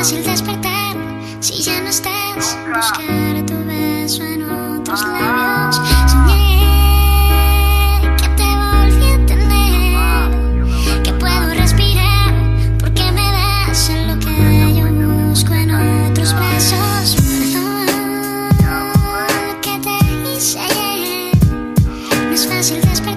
fácil despertar si ya no estás. Buscar tu beso en otros labios. Soñé que te volví a tener. Que puedo respirar porque me das lo que yo busco en otros besos. Perdón que te hice ayer. No es fácil despertar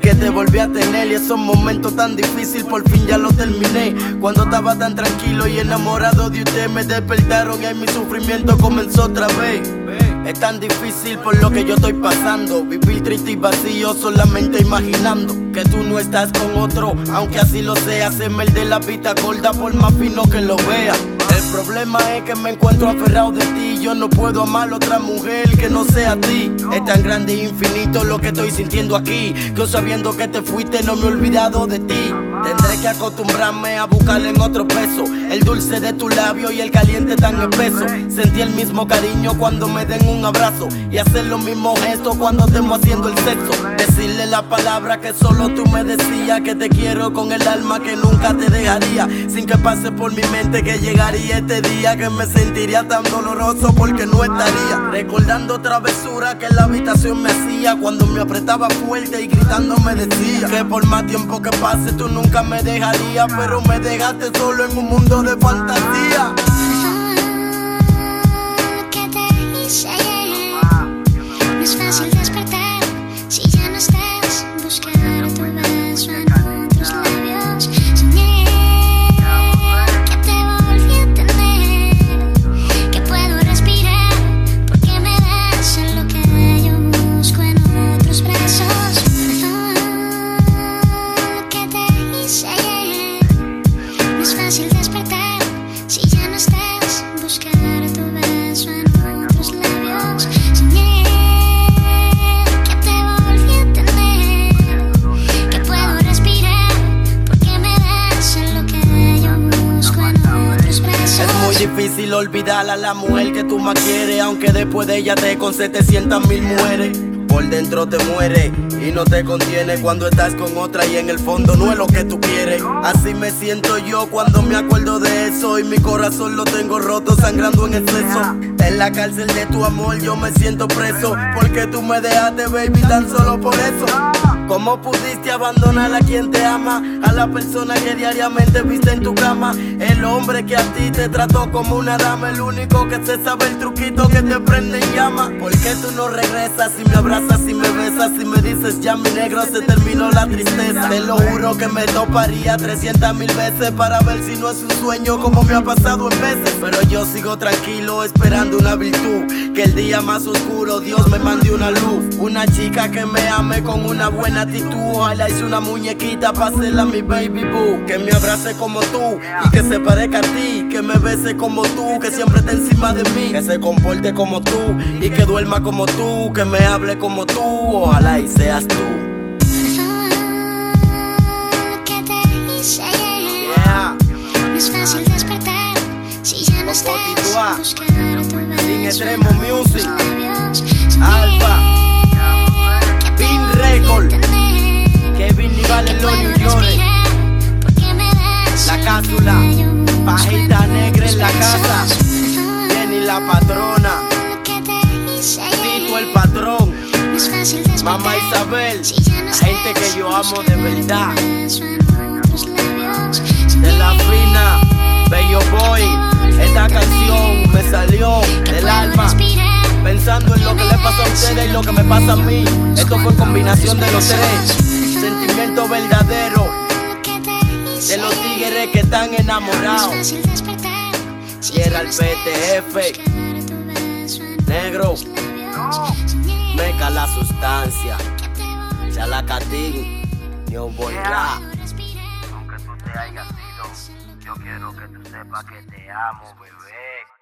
Que te volví a tener y esos momentos tan difíciles por fin ya lo terminé. Cuando estaba tan tranquilo y enamorado de usted me despertaron y mi sufrimiento comenzó otra vez. Es tan difícil por lo que yo estoy pasando. Vivir triste y vacío solamente imaginando que tú no estás con otro. Aunque así lo sea, se me el de la vista gorda por más fino que lo vea. El problema es que me encuentro aferrado de ti. Yo no puedo amar a otra mujer que no sea ti. Es tan grande e infinito lo que estoy sintiendo aquí. Que sabiendo que te fuiste no me he olvidado de ti. Tendré que acostumbrarme a buscarle en otro peso. El dulce de tu labio y el caliente tan espeso. Sentí el mismo cariño cuando me den un abrazo. Y hacer los mismos gestos cuando estemos haciendo el sexo. Decirle la palabra que solo tú me decías. Que te quiero con el alma que nunca te dejaría. Sin que pase por mi mente que llegaría este día. Que me sentiría tan doloroso porque no estaría. Recordando travesura que la habitación me hacía. Cuando me apretaba fuerte y gritando me decía. Que por más tiempo que pase tú nunca me dejarías. Pero me dejaste solo en un mundo de fantasía. Que te hice es fácil despertar muy difícil olvidar a la mujer que tú más quieres, aunque después de ella te con 700 mil mujeres. Por dentro te muere y no te contiene cuando estás con otra y en el fondo no es lo que tú quieres. Así me siento yo cuando me acuerdo de eso y mi corazón lo tengo roto sangrando en exceso. En la cárcel de tu amor yo me siento preso porque tú me dejaste baby tan solo por eso. ¿Cómo pudiste abandonar a quien te ama? A la persona que diariamente viste en tu cama. El hombre que a ti te trató como una dama. El único que se sabe el truquito que te prende en llama. ¿Por qué tú no regresas y me abrazas y me besas y me dices ya mi negro se terminó la tristeza? Te lo juro que me toparía 300 mil veces para ver si no es un sueño como me ha pasado en veces. Pero yo sigo tranquilo esperando una virtud. Que el día más oscuro Dios me mande una luz. Una chica que me ame con una buena actitud. Ojalá hice una muñequita para hacerla mi baby boo. Que me abrace como tú y que se parezca a ti. Que me bese como tú, que siempre esté encima de mí. Que se comporte como tú y que duerma como tú. Que me hable como tú. Ojalá y seas tú. Yeah. Sin extremo music. Alfa. Pin Record. Kevin Nival en los New York. La cápsula. Pajita negra en la casa. Jenny la patrona. Tito el patrón. Mamá Isabel. La gente que yo amo de verdad. Esta canción me salió del alma. Pensando en lo que le pasa a ustedes y lo que me pasa a mí. Esto fue combinación de los tres. Sentimiento verdadero de los tigres que están enamorados. Y era el. PTF. Negro. Meca la sustancia. Chalacatín. New Boy Rap. Aunque tú te hayas ido, yo quiero que tú sepas que te amo, bebé.